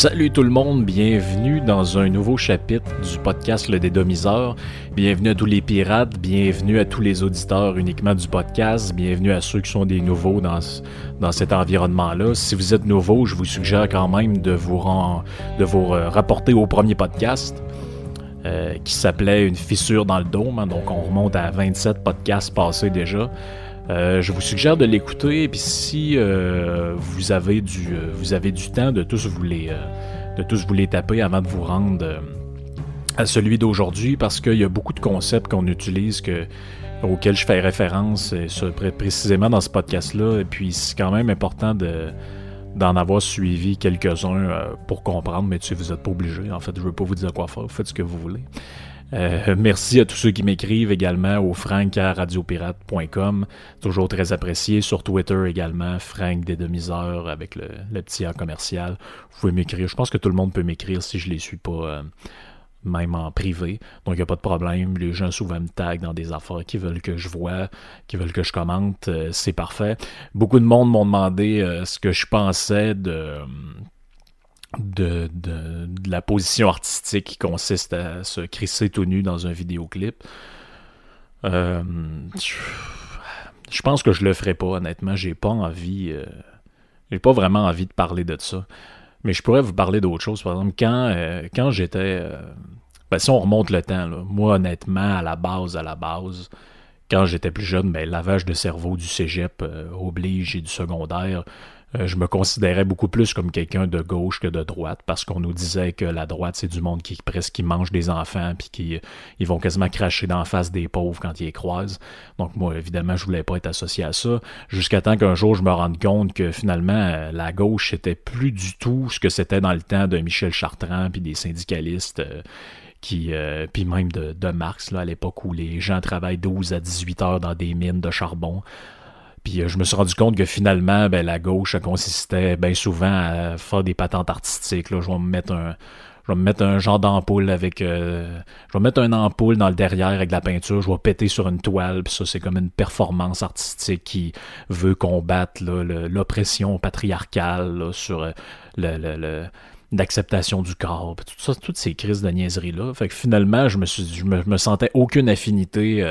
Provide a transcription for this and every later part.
Salut tout le monde, bienvenue dans un nouveau chapitre du podcast Le Dédomiseur. Bienvenue à tous les pirates, bienvenue à tous les auditeurs uniquement du podcast, bienvenue à ceux qui sont des nouveaux dans, cet environnement-là. Si vous êtes nouveau, je vous suggère quand même de vous, de vous euh, rapporter au premier podcast. Euh, qui s'appelait Une fissure dans le dôme. Hein. donc on remonte à 27 podcasts passés déjà. Euh, je vous suggère de l'écouter, puis si euh, vous, avez du, euh, vous avez du temps de tous vous les, de tous vous les taper avant de vous rendre à celui d'aujourd'hui, parce qu'il y a beaucoup de concepts qu'on utilise que, auxquels je fais référence précisément dans ce podcast-là, et puis c'est quand même important de d'en avoir suivi quelques-uns pour comprendre, mais tu sais, vous n'êtes pas obligé. En fait, je ne veux pas vous dire quoi faire. Vous faites ce que vous voulez. Euh, merci à tous ceux qui m'écrivent également au frank.radiopirate.com. Toujours très apprécié. Sur Twitter également, Frank des demi-heures avec le, petit A commercial. Vous pouvez m'écrire. Je pense que tout le monde peut m'écrire si je ne les suis pas. Euh, même en privé. Donc, il n'y a pas de problème. Les gens souvent me taguent dans des affaires qui veulent que je vois, qui veulent que je commente. Euh, c'est parfait. Beaucoup de monde m'ont demandé ce que je pensais de de, la position artistique qui consiste à se crisser tout nu dans un vidéoclip. Euh, je, pense que je le ferai pas, honnêtement. J'ai pas envie. Euh, j'ai pas vraiment envie de parler de ça. Mais je pourrais vous parler d'autre chose. Par exemple, quand, euh, quand j'étais. Ben, si on remonte le temps, moi, honnêtement, à la base, à la base, quand j'étais plus jeune, ben, lavage de cerveau du cégep oblige et du secondaire. Euh, je me considérais beaucoup plus comme quelqu'un de gauche que de droite parce qu'on nous disait que la droite, c'est du monde qui presque qui mange des enfants puis qui ils vont quasiment cracher d'en face des pauvres quand ils les croisent. Donc moi, évidemment, je voulais pas être associé à ça. Jusqu'à temps qu'un jour, je me rende compte que finalement, euh, la gauche, c'était plus du tout ce que c'était dans le temps de Michel Chartrand puis des syndicalistes. Euh, qui puis même de, de Marx là, à l'époque où les gens travaillent 12 à 18 heures dans des mines de charbon. Puis euh, je me suis rendu compte que finalement, ben, la gauche, consistait bien souvent à faire des patentes artistiques. Je vais me mettre un. Je vais me mettre un genre d'ampoule avec. Euh, je vais mettre un ampoule dans le derrière avec de la peinture. Je vais péter sur une toile. Puis ça, c'est comme une performance artistique qui veut combattre l'oppression patriarcale sur euh, l'acceptation du corps, toutes ces crises de niaiserie-là. Fait que finalement, je me, sentais aucune affinité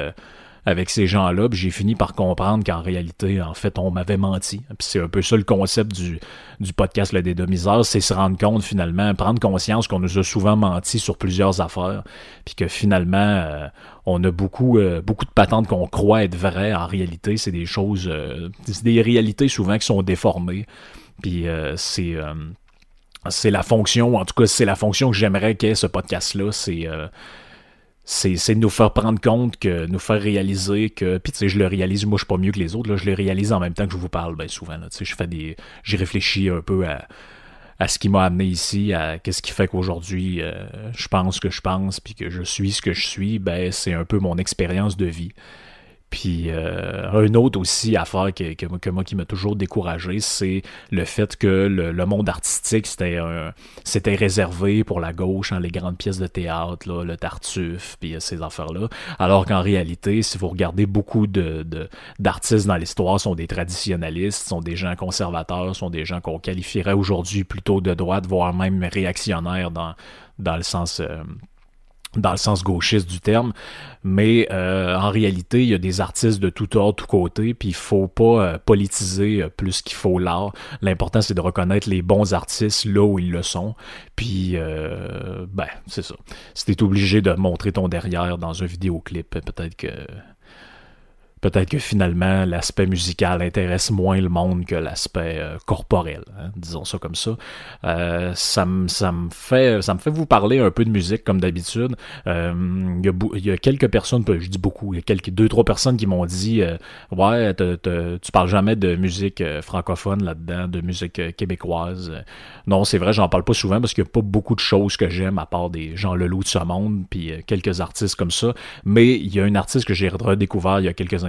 avec ces gens-là, j'ai fini par comprendre qu'en réalité, en fait, on m'avait menti. Puis c'est un peu ça le concept du, du podcast Le Dédomiseur, c'est se rendre compte finalement, prendre conscience qu'on nous a souvent menti sur plusieurs affaires, puis que finalement, euh, on a beaucoup, euh, beaucoup de patentes qu'on croit être vraies. En réalité, c'est des choses, euh, c'est des réalités souvent qui sont déformées. Puis c'est c'est la fonction, en tout cas, c'est la fonction que j'aimerais qu'ait ce podcast-là, c'est c'est de nous faire prendre compte, que nous faire réaliser que, puis tu sais, je le réalise, moi je suis pas mieux que les autres, là, je le réalise en même temps que je vous parle, ben souvent, tu sais, je fais des, j'ai réfléchi un peu à, à ce qui m'a amené ici, à qu'est-ce qui fait qu'aujourd'hui euh, je pense que je pense, puis que je suis ce que je suis, ben c'est un peu mon expérience de vie. Puis euh, un autre aussi affaire que, que, moi qui m'a toujours découragé, c'est le fait que le, monde artistique c'était réservé pour la gauche, hein, les grandes pièces de théâtre, le Tartuffe, puis euh, ces affaires-là. Alors qu'en réalité, si vous regardez beaucoup de d'artistes dans l'histoire, sont des traditionnalistes, sont des gens conservateurs, sont des gens qu'on qualifierait aujourd'hui plutôt de droite, voire même réactionnaires dans dans le sens euh, dans le sens gauchiste du terme, mais euh, en réalité, il y a des artistes de tout ordre, tout côté, puis il faut pas euh, politiser euh, plus qu'il faut l'art. L'important, c'est de reconnaître les bons artistes là où ils le sont, puis ben, c'est ça. Si t'es obligé de montrer ton derrière dans un vidéoclip, peut-être que peut-être que finalement l'aspect musical intéresse moins le monde que l'aspect euh, corporel, hein, disons ça comme ça. Euh, ça me ça me fait ça me fait vous parler un peu de musique comme d'habitude. Euh, il y, a quelques personnes, je dis beaucoup, il y a quelques deux trois personnes qui m'ont dit ouais tu parles jamais de musique francophone là-dedans, de musique québécoise. Non c'est vrai j'en parle pas souvent parce qu'il y a pas beaucoup de choses que j'aime à part des gens Leloup de ce monde puis quelques artistes comme ça. Mais il y a un artiste que j'ai redécouvert il y a quelques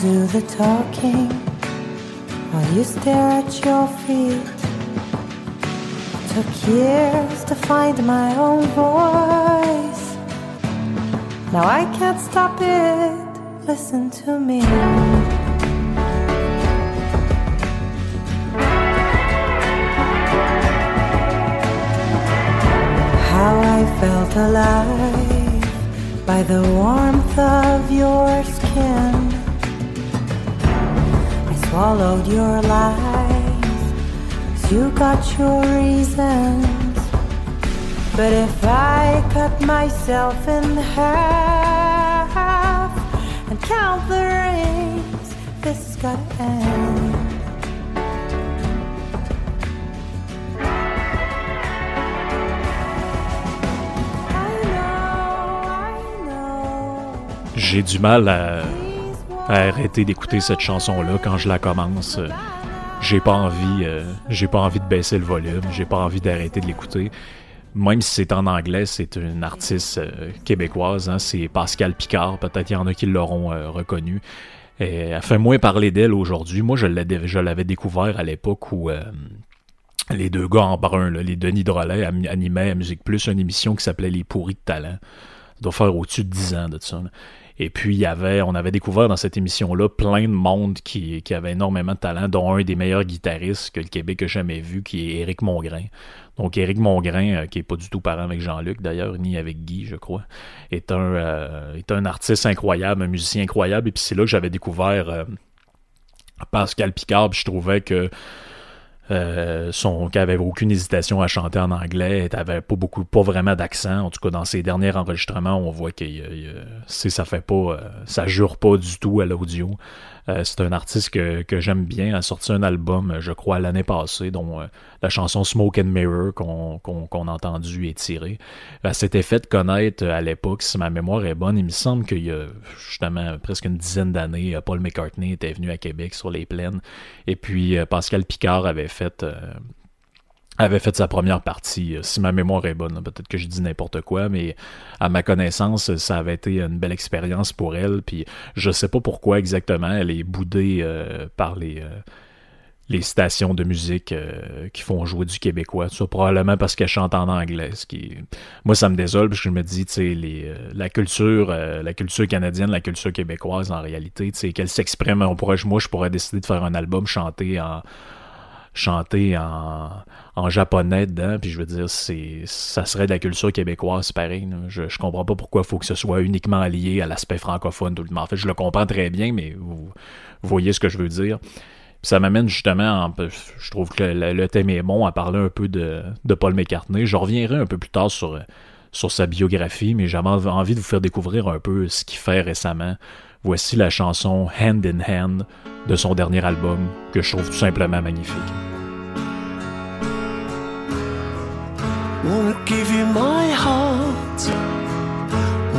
do the talking while you stare at your feet. It took years to find my own voice. Now I can't stop it. Listen to me. How I felt alive by the warmth of your skin. I swallowed your lies, you got your reasons. But if I cut myself in half and count the rings, this has end. Know, I know. J'ai du mal à arrêter d'écouter cette chanson-là quand je la commence. Euh, J'ai pas envie, euh, j'ai pas envie de baisser le volume, j'ai pas envie d'arrêter de l'écouter. Même si c'est en anglais, c'est une artiste euh, québécoise, hein, c'est Pascal Picard. Peut-être il y en a qui l'auront reconnu. Et fait moins parler d'elle aujourd'hui. Moi, je l'avais découvert à l'époque où les deux gars en brun, les Denis Drolet, animaient à Musique Plus une émission qui s'appelait Les Pourris de Talent. Ça doit faire au-dessus de 10 ans de ça. Et puis, il y avait, on avait découvert dans cette émission-là plein de monde qui, qui avait énormément de talent, dont un des meilleurs guitaristes que le Québec a jamais vu, qui est Éric Mongrain. Donc, Éric Mongrain, euh, qui est pas du tout parent avec Jean-Luc d'ailleurs, ni avec Guy, je crois, est un, euh, est un artiste incroyable, un musicien incroyable. Et puis, c'est là que j'avais découvert euh, Pascal Picard, puis je trouvais que euh, son, qu'elle avait aucune hésitation à chanter en anglais, elle avait pas beaucoup, pas vraiment d'accent. En tout cas, dans ses derniers enregistrements, on voit que c'est, ça fait pas, euh, ça jure pas du tout à l'audio. Euh, c'est un artiste que, que j'aime bien. A sorti un album, je crois, l'année passée, dont euh, la chanson Smoke and Mirror qu'on, qu'on, qu'on a entendu est tirée. Elle s'était fait connaître euh, à l'époque, si ma mémoire est bonne. Il me semble qu'il y a justement presque une dizaine d'années, euh, Paul McCartney était venu à Québec sur les plaines. Et puis euh, Pascal Picard avait fait euh, avait fait sa première partie. Euh, Si ma mémoire est bonne, peut-être que je dis n'importe quoi, mais à ma connaissance, ça avait été une belle expérience pour elle. Puis je sais pas pourquoi exactement elle est boudée euh, par les euh, les stations de musique qui font jouer du québécois. Ça, probablement parce qu'elle chante en anglais. Moi, ça me désole parce que je me dis, tu sais, la culture, la culture canadienne, la culture québécoise, en réalité, tu sais, qu'elle s'exprime. On pourrait, moi, je pourrais décider de faire un album chanté en chanter en, japonais dedans, puis je veux dire, c'est ça serait de la culture québécoise, pareil. Je, je comprends pas pourquoi il faut que ce soit uniquement lié à l'aspect francophone tout le temps. En fait, je le comprends très bien, mais vous, voyez ce que je veux dire. Puis ça m'amène justement, en- je trouve que le, thème est bon à parler un peu de, de Paul McCartney. Je reviendrai un peu plus tard sur, sur sa biographie, mais j'avais envie de vous faire découvrir un peu ce qu'il fait récemment. Voici la chanson Hand in Hand de son dernier album, que je trouve tout simplement magnifique. Wanna give you my heart.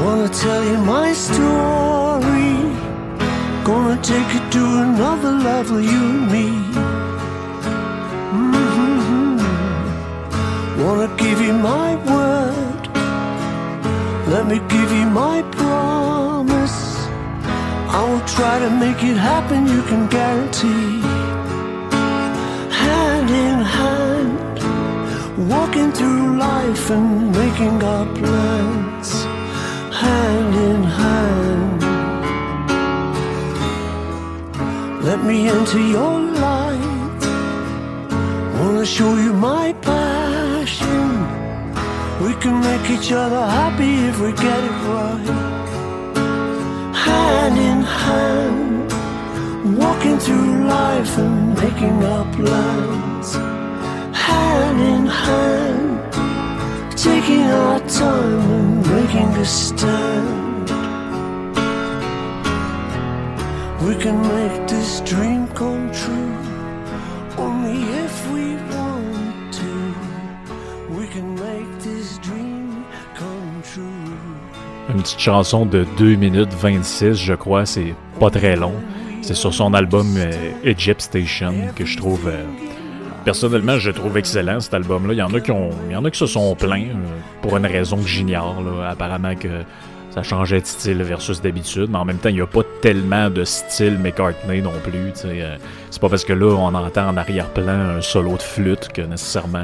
Wanna tell you my story. Gonna take you to another level, you and me. Mhm. Wanna give you my word. Let me give you my promise. I will try to make it happen, you can guarantee. Hand in hand. Walking through life and making our plans hand in hand. Let me into your light. Wanna show you my passion. We can make each other happy if we get it right. Hand in hand. Walking through life and making our plans hand in hand, taking our time and making a stand. We can make this dream come true, only if Une petite chanson de 2 minutes 26, je crois, c'est pas très long. C'est sur son album euh, Egypt Station que je trouve. euh, personnellement, je trouve excellent cet album-là. Il y en a qui ont, il y en a qui se sont plaints euh, pour une raison que j'ignore. Apparemment que ça changeait de style versus d'habitude, mais en même temps, il n'y a pas tellement de style McCartney non plus. C'est pas parce que là, on entend en arrière-plan un solo de flûte que nécessairement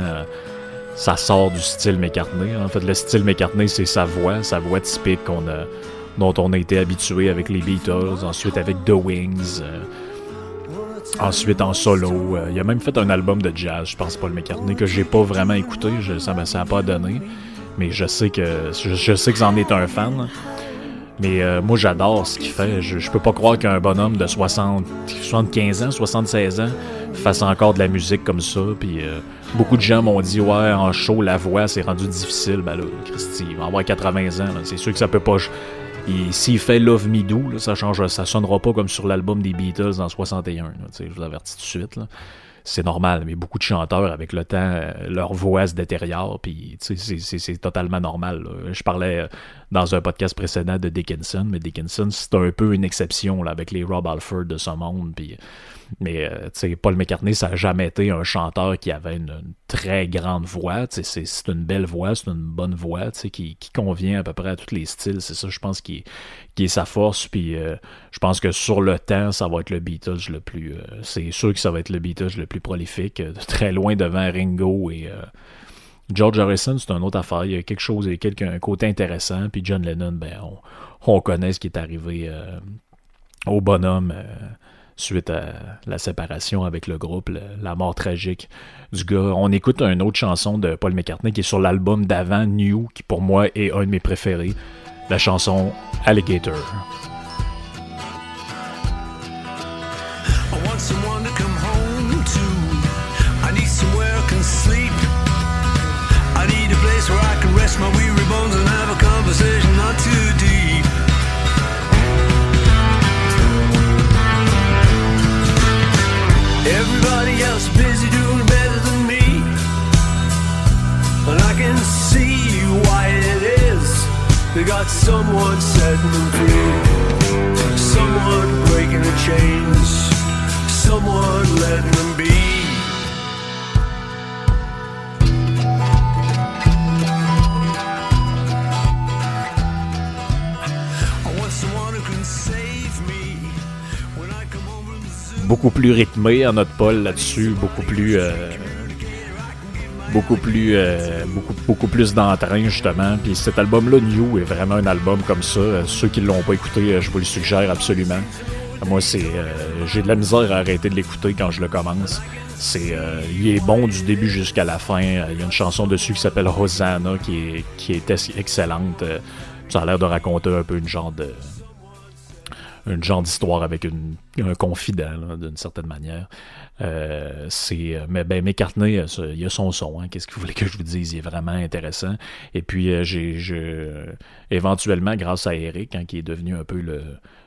ça sort du style McCartney. En fait, le style McCartney, c'est sa voix, sa voix typique dont on a été habitué avec les Beatles, ensuite avec The Wings. Ensuite, en solo, euh, il a même fait un album de jazz, je pense pas le McCartney, que j'ai pas vraiment écouté, ça m'a pas donné. Mais je sais que je, sais que j'en un fan. Mais euh, moi, j'adore ce qu'il fait. Je, peux pas croire qu'un bonhomme de 60, 75 ans, 76 ans fasse encore de la musique comme ça. Puis euh, beaucoup de gens m'ont dit Ouais, en show, la voix, c'est rendu difficile. Ben là, Christy, il va avoir 80 ans. C'est sûr que ça peut pas. S'il fait Love Me Do, ça change, ça sonnera pas comme sur l'album des Beatles en 61. je vous avertis tout de suite. C'est normal, mais beaucoup de chanteurs, avec le temps, euh, leur voix se détériore, puis c'est totalement normal. Je parlais euh, dans un podcast précédent de Dickinson, mais Dickinson, c'est un peu une exception là, avec les Rob Alford de ce monde, puis mais euh, Paul McCartney, ça n'a jamais été un chanteur qui avait une, très grande voix. C'est une belle voix, c'est une bonne voix qui, qui convient à peu près à tous les styles. C'est ça, je pense, qui, qui est sa force. Puis euh, je pense que sur le temps, ça va être le Beatles le plus. Euh, c'est sûr que ça va être le Beatles le plus prolifique, très loin devant Ringo et. George Harrison, c'est une autre affaire. Il y a quelque chose, y a un côté intéressant. Puis John Lennon, ben, on, on connaît ce qui est arrivé au bonhomme suite à la séparation avec le groupe, la mort tragique du gars. On écoute une autre chanson de Paul McCartney qui est sur l'album d'avant, New, qui pour moi est un de mes préférés, la chanson Alligator. Beaucoup plus rythmé en notre Paul là-dessus, beaucoup plus euh, beaucoup plus euh, beaucoup beaucoup plus d'entrain justement. Puis cet album-là, New, est vraiment un album comme ça. Ceux qui l'ont pas écouté, je vous le suggère absolument. Moi, c'est j'ai de la misère à arrêter de l'écouter quand je le commence. C'est il est bon du début jusqu'à la fin. Il y a une chanson dessus qui s'appelle Rosanna qui est qui est excellente. Ça a l'air de raconter un peu une genre de un genre d'histoire avec un confident, d'une certaine manière. Euh, c'est, mais ben, McCartney, il y a son son. Hein, qu'est-ce que vous voulez que je vous dise? Il est vraiment intéressant. Et puis, euh, j'ai, éventuellement, grâce à Eric, hein, qui est devenu un peu le,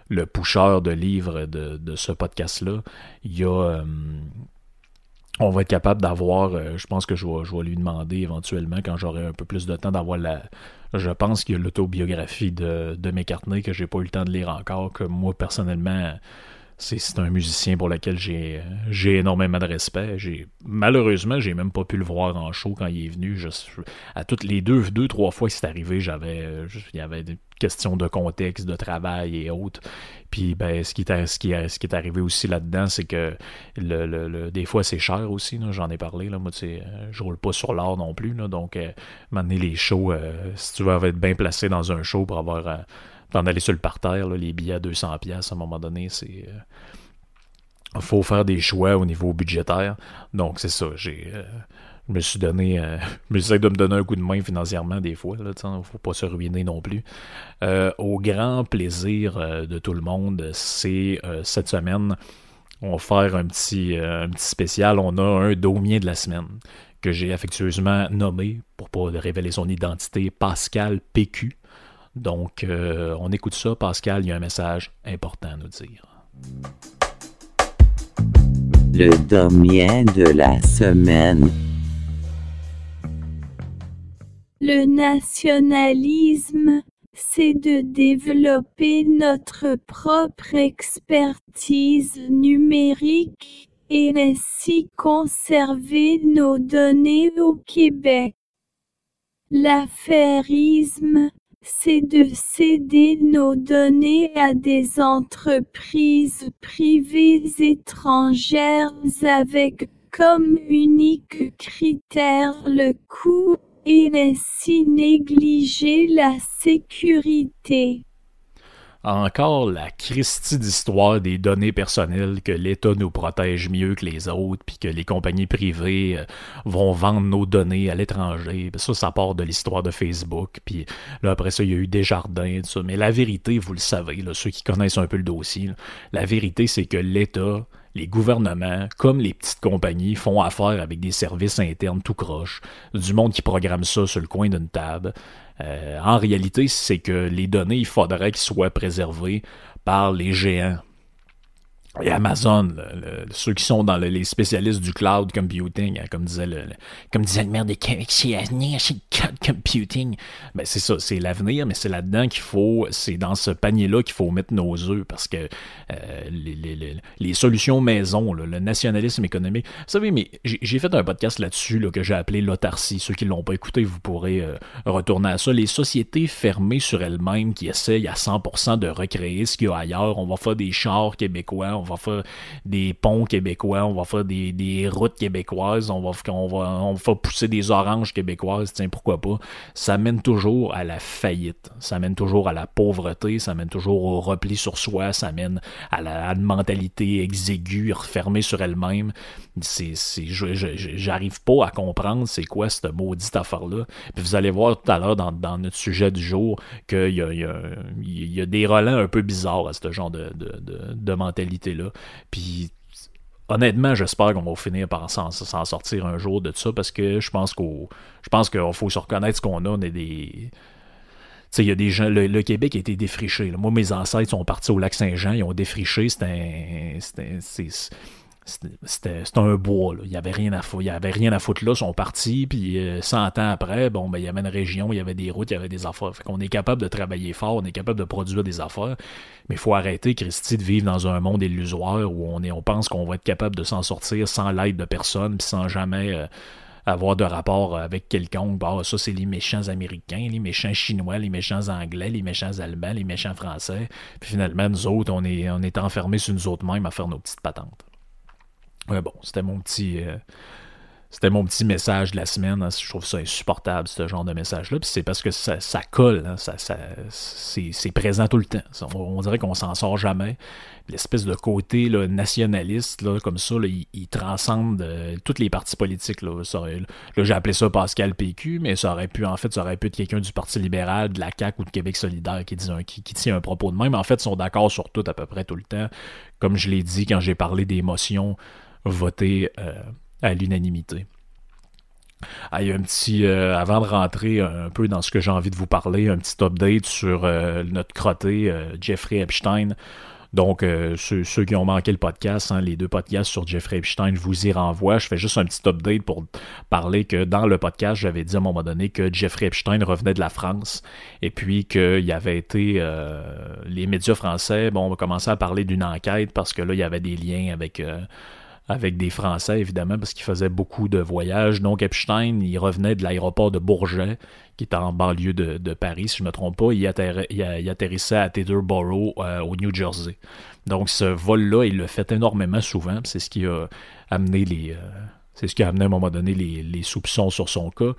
le pusher de livres de, de ce podcast-là, il y a. Euh, on va être capable d'avoir, je pense que je vais, je vais lui demander éventuellement, quand j'aurai un peu plus de temps, d'avoir la, je pense qu'il y a l'autobiographie de, de McCartney que j'ai pas eu le temps de lire encore, que moi personnellement, c'est un musicien pour lequel j'ai énormément de respect. J'ai malheureusement, j'ai même pas pu le voir en show quand il est venu. à toutes les deux, deux, trois fois que c'est arrivé, j'avais il y avait des questions de contexte, de travail et autres. Puis ben, ce qui est, qui ce qui est arrivé aussi là-dedans, c'est que le, des fois c'est cher aussi. J'en ai parlé. Là, moi, je roule pas sur l'or non plus. Donc, euh, les shows, euh, si tu veux être bien placé dans un show pour avoir euh, d'en aller sur le parterre, les billets à 200 pièces à un moment donné, c'est il faut faire des choix au niveau budgétaire. Donc c'est ça, j'ai je me suis donné, euh, j'essaie de me donner un coup de main financièrement des fois. Ne faut pas se ruiner non plus. Euh, au grand plaisir euh, de tout le monde, c'est cette semaine, on va faire un petit, un petit spécial. On a un domien de la semaine que j'ai affectueusement nommé, pour pas révéler son identité, Pascal PQ. Donc, on écoute ça. Pascal, il y a un message important à nous dire. Le domien de la semaine. Le nationalisme, c'est de développer notre propre expertise numérique et ainsi conserver nos données au Québec. L'affairisme, c'est de céder nos données à des entreprises privées étrangères avec comme unique critère le coût et ainsi négliger la sécurité encore la Christie d'histoire des données personnelles que l'État nous protège mieux que les autres, puis que les compagnies privées euh, vont vendre nos données à l'étranger. Ça, ça part de l'histoire de Facebook. Puis là, après ça, il y a eu Desjardins, tout ça. Mais la vérité, vous le savez, ceux qui connaissent un peu le dossier, la vérité, c'est que l'État les gouvernements, comme les petites compagnies, font affaire avec des services internes tout croche, du monde qui programme ça sur le coin d'une table. Euh, en réalité, c'est que les données, il faudrait qu'ils soient préservées par les géants Amazon, ceux qui sont dans les spécialistes du cloud computing, hein, comme disait le, comme disait le maire de Québec, c'est l'avenir, c'est le cloud computing. Ben c'est ça, c'est l'avenir, mais c'est là-dedans qu'il faut, c'est dans ce panier-là qu'il faut mettre nos œufs, parce que euh, les, solutions maison, le nationalisme économique. Vous savez, mais j'ai fait un podcast là-dessus là, que j'ai appelé l'autarcie. Ceux qui l'ont pas écouté, vous pourrez euh, retourner à ça. Les sociétés fermées sur elles-mêmes qui essayent à 100% de recréer ce qu'il y a ailleurs. On va faire des chars québécois, on va faire des ponts québécois, on va faire des, routes québécoises, on va, on, va, on va pousser des oranges québécoises, tiens, pourquoi pas. Ça mène toujours à la faillite, ça mène toujours à la pauvreté, ça mène toujours au repli sur soi, ça mène à la, mentalité exiguë, refermée sur elle-même. J'arrive pas à comprendre c'est quoi cette maudite affaire-là. Puis vous allez voir tout à l'heure dans, notre sujet du jour qu'il y a, il y, a, des relents un peu bizarres à ce genre de, de Puis honnêtement, j'espère qu'on va finir par s'en, sortir un jour de ça parce que je pense qu'au je pense qu'il faut se reconnaître ce qu'on a. On est des. il y a des gens. Le, Québec a été défriché. Moi, mes ancêtres sont partis au lac Saint-Jean, ils ont défriché. C'était un c'était un bois. Il n'y avait, rien à foutre, avait rien à foutre là. Ils sont partis, puis 100 euh, ans après, bon, ben, il y avait une région, il y avait des routes, il y avait des affaires. Fait qu'on est capable de travailler fort, on est capable de produire des affaires, mais il faut arrêter, Christy, de vivre dans un monde illusoire où on, est, on pense qu'on va être capable de s'en sortir sans l'aide de personne, puis sans jamais... Euh, avoir de rapport avec quelqu'un. Bah, ça, c'est les méchants américains, les méchants chinois, les méchants anglais, les méchants allemands, les méchants français. Puis finalement, nous autres, on est, on est enfermés sur nous autres mêmes à faire nos petites patentes. Bon, c'était mon petit. Euh, c'était mon petit message de la semaine. Hein. Je trouve ça insupportable, ce genre de message-là. Puis c'est parce que ça, colle. Hein. Ça, c'est présent tout le temps. On, dirait qu'on s'en sort jamais. L'espèce de côté là, nationaliste, là, comme ça, il, transcende euh, toutes les partis politiques. Là, là j'ai appelé ça Pascal PQ, mais ça aurait pu, en fait, ça aurait pu être quelqu'un du Parti libéral, de la CAQ ou de Québec solidaire qui, un, qui, qui tient un propos de même. En fait, ils sont d'accord sur tout à peu près tout le temps. Comme je l'ai dit quand j'ai parlé des motions voté euh, à l'unanimité. Ah, y un petit, euh, avant de rentrer un peu dans ce que j'ai envie de vous parler, un petit update sur euh, notre crotté, Jeffrey Epstein. Donc, ceux, qui ont manqué le podcast, hein, les deux podcasts sur Jeffrey Epstein, je vous y renvoie. Je fais juste un petit update pour parler que dans le podcast, j'avais dit à un moment donné que Jeffrey Epstein revenait de la France et puis qu'il avait été... les médias français, bon, on va commencer à parler d'une enquête parce que là, il y avait des liens avec avec des Français, évidemment, parce qu'il faisait beaucoup de voyages. Donc, Epstein, il revenait de l'aéroport de Bourget, qui est en banlieue de, Paris, si je ne me trompe pas. Il, il, atterrissait à Teterboro, euh, au New Jersey. Donc, ce vol-là, il le fait énormément souvent. C'est ce qui a amené les... Euh, c'est ce qui a amené à un moment donné les, soupçons sur son cas.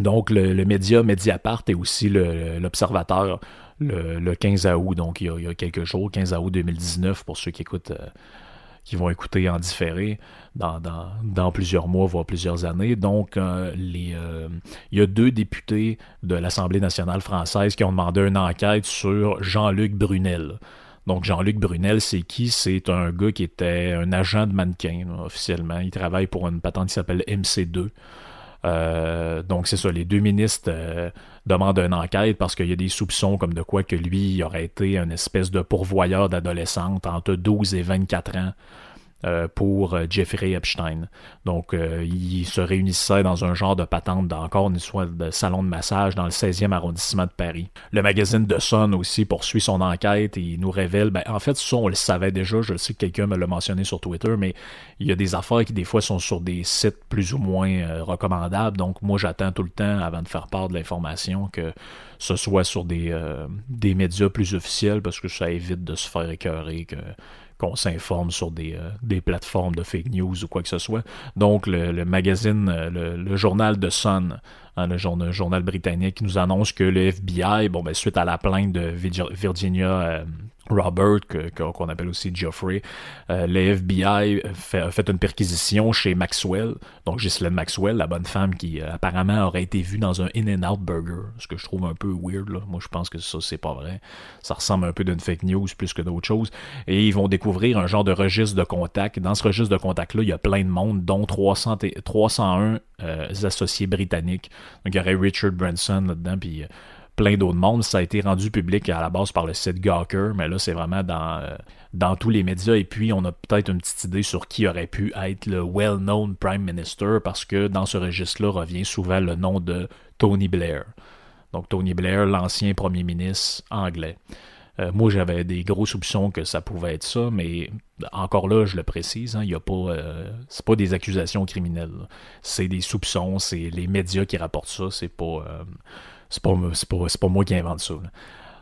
Donc, le, média Mediapart et aussi l'Observateur le, 15 août, donc il y, a, quelques jours, 15 août 2019, pour ceux qui écoutent euh, qui vont écouter en différé dans, plusieurs mois, voire plusieurs années. Donc, euh, euh, il y a deux députés de l'Assemblée nationale française qui ont demandé une enquête sur Jean-Luc Brunel. Donc, Jean-Luc Brunel, c'est qui? C'est un gars qui était un agent de mannequin, officiellement. Il travaille pour une patente qui s'appelle MC2. Euh, donc, c'est ça, les deux ministres demandent une enquête parce qu'il y a des soupçons comme de quoi que lui aurait été une espèce de pourvoyeur d'adolescente entre 12 et 24 ans euh, pour euh, Jeffrey Epstein. Donc, euh, il se réunissait dans un genre de patente d'encore une soit de salon de massage dans le 16e arrondissement de Paris. Le magazine The Sun aussi poursuit son enquête et il nous révèle, ben, en fait, ça, on le savait déjà, je sais que quelqu'un me l'a mentionné sur Twitter, mais il y a des affaires qui, des fois, sont sur des sites plus ou moins recommandables. Donc, moi, j'attends tout le temps, avant de faire part de l'information, que ce soit sur des, des médias plus officiels parce que ça évite de se faire écœurer que qu'on s'informe sur des, euh, des, plateformes de fake news ou quoi que ce soit. Donc, le, magazine, euh, le, journal de Sun, hein, le journal, britannique, nous annonce que le FBI, bon, ben, suite à la plainte de Virginia euh, Robert, qu'on appelle aussi Geoffrey, euh, FBI fait, fait une perquisition chez Maxwell, donc Ghislaine Maxwell, la bonne femme qui euh, apparemment aurait été vue dans un In-N-Out Burger, ce que je trouve un peu weird. Moi, je pense que ça, c'est pas vrai. Ça ressemble un peu d'une fake news plus que d'autres choses. Et ils vont découvrir un genre de registre de contact. Dans ce registre de contact-là, il y a plein de monde, dont 300 301 euh, associés britanniques. Donc, il y aurait Richard Branson là-dedans, puis plein d'autres mondes. Ça a été rendu public à la base par le site Gawker, mais là, c'est vraiment dans, euh, dans tous les médias. Et puis, on a peut-être une petite idée sur qui aurait pu être le well-known Prime Minister, parce que dans ce registre-là revient souvent le nom de Tony Blair. Donc, Tony Blair, l'ancien premier ministre anglais. Euh, moi, j'avais des gros soupçons que ça pouvait être ça, mais encore là, je le précise, hein, il y a pas, euh, c'est pas des accusations criminelles. C'est des soupçons, c'est les médias qui rapportent ça. C'est pas, c'est pas, pas, moi qui invente ça.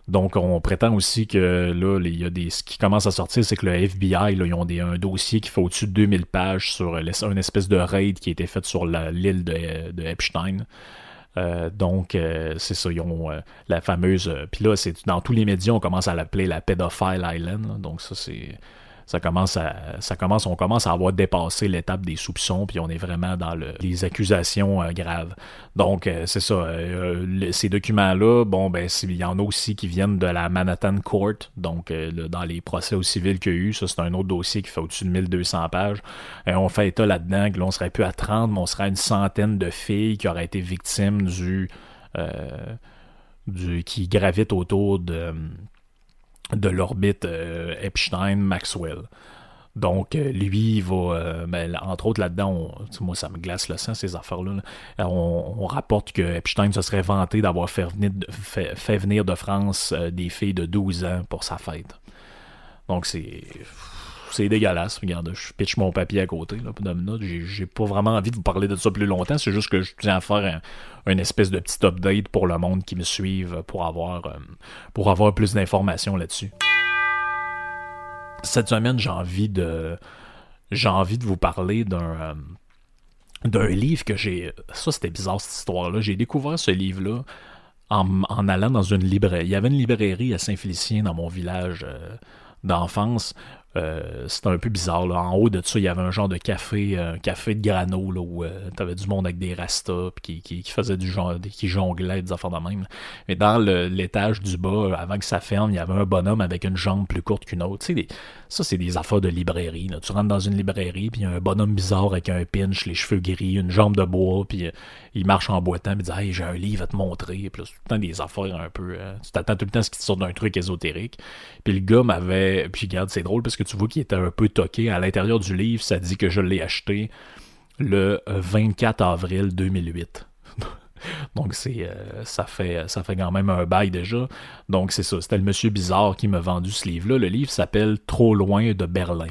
Donc, on prétend aussi que là, il y a des, ce qui commence à sortir, c'est que le FBI, là, ils ont des, un dossier qui fait au-dessus de 2000 pages sur une espèce de raid qui a été fait sur l'île de, de, Epstein. Euh, donc, euh, c'est ça, ils ont euh, la fameuse. Puis là, c'est dans tous les médias, on commence à l'appeler la Pedophile Island. donc, ça, c'est ça commence à, ça commence, on commence à avoir dépassé l'étape des soupçons, puis on est vraiment dans le, les accusations euh, graves. Donc, euh, c'est ça. Euh, ces documents-là, bon, ben, il y en a aussi qui viennent de la Manhattan Court, donc dans les procès au civil qu'il y a eu. Ça, c'est un autre dossier qui fait au-dessus de 1200 pages. Et on fait état là-dedans que l'on serait plus à 30, mais on serait à une centaine de filles qui auraient été victimes du. du qui gravitent autour de de l'orbite euh, Epstein-Maxwell. Donc, euh, lui, il va, euh, ben, entre autres, là-dedans, moi, ça me glace le sang, ces affaires-là. On, rapporte que Epstein se serait vanté d'avoir fait, fait, venir de France des filles de 12 ans pour sa fête. Donc, c'est c'est dégueulasse. Regarde, je pitch mon papier à côté, là, J'ai pas vraiment envie de vous parler de ça plus longtemps. C'est juste que je tiens à faire un, une espèce de petit update pour le monde qui me suive pour avoir, euh, pour avoir plus d'informations là-dessus. Cette semaine, j'ai envie de. J'ai envie de vous parler d'un. Euh, d'un livre que j'ai. Ça, c'était bizarre, cette histoire-là. J'ai découvert ce livre-là en, en, allant dans une librairie. Il y avait une librairie à Saint-Félicien dans mon village euh, d'enfance euh, c'était un peu bizarre. Là. En haut de ça, il y avait un genre de café, un café de grano là, où euh, t'avais du monde avec des rastas qui, qui, qui, faisait du genre, qui jonglait des affaires de même. Mais dans l'étage du bas, avant que ça ferme, il y avait un bonhomme avec une jambe plus courte qu'une autre. Sais, ça, c'est des affaires de librairie. Là. Tu rentres dans une librairie, puis il y a un bonhomme bizarre avec un pinch, les cheveux gris, une jambe de bois, puis euh, il marche en boitant, puis il dit Hey, j'ai un livre à te montrer. Puis là, tout le temps des affaires un peu. tu t'attends tout le temps à ce qu'il te sorte d'un truc ésotérique. Puis le gars m'avait. Puis regarde, c'est drôle parce que tu vois qu'il était un peu toqué. À l'intérieur du livre, ça dit que je l'ai acheté le 24 avril 2008. Donc c'est euh, ça fait ça fait quand même un bail déjà. Donc c'est ça, c'était le monsieur bizarre qui m'a vendu ce livre-là. Le livre s'appelle Trop loin de Berlin.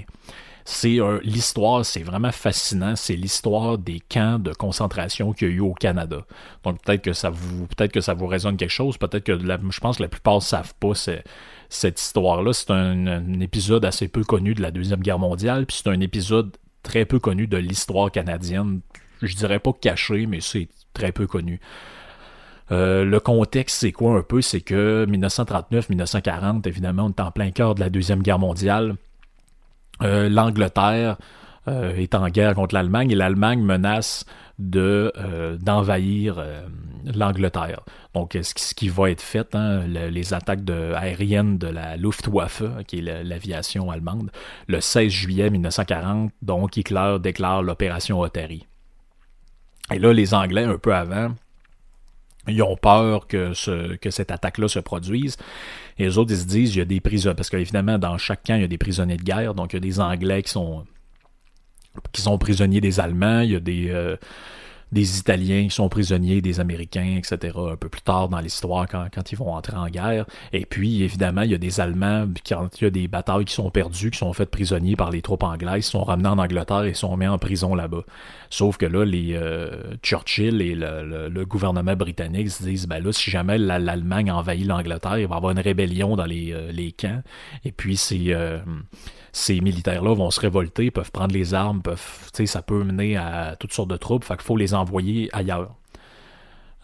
C'est l'histoire, c'est vraiment fascinant. C'est l'histoire des camps de concentration qu'il y a eu au Canada. Donc peut-être que ça vous peut-être que ça vous résonne quelque chose. Peut-être que je pense que la plupart ne savent pas cette histoire-là. C'est un, épisode assez peu connu de la Deuxième Guerre mondiale, puis c'est un épisode très peu connu de l'histoire canadienne. Je dirais pas caché, mais c'est très peu connu. Euh, le contexte, c'est quoi un peu? C'est que 1939-1940, évidemment, on est en plein cœur de la Deuxième Guerre mondiale. Euh, L'Angleterre euh, est en guerre contre l'Allemagne et l'Allemagne menace de d'envahir l'Angleterre. Donc, ce qui, va être fait, hein, les attaques aériennes de la Luftwaffe, qui est l'aviation allemande, le 16 juillet 1940, donc Hitler déclare l'opération Otari. Et là, les Anglais, un peu avant, ils ont peur que, que cette attaque-là se produise. Et les autres, ils se disent, il y a des prisonniers, parce qu'évidemment, dans chaque camp, il y a des prisonniers de guerre, donc il y a des Anglais qui sont qui sont prisonniers des Allemands, il y a des, euh, des Italiens qui sont prisonniers des Américains, etc. Un peu plus tard dans l'histoire, quand, quand, ils vont entrer en guerre. Et puis, évidemment, il y a des Allemands, quand il y a des batailles qui sont perdues, qui sont faites prisonniers par les troupes anglaises, sont ramenés en Angleterre et sont mis en prison là-bas. Sauf que là, les euh, Churchill et le, le, gouvernement britannique se disent, ben là, si jamais l'Allemagne envahit l'Angleterre, il va y avoir une rébellion dans les, euh, les camps. Et puis, c'est... Ces militaires-là vont se révolter, peuvent prendre les armes, peuvent, ça peut mener à toutes sortes de troubles, fait faut les envoyer ailleurs.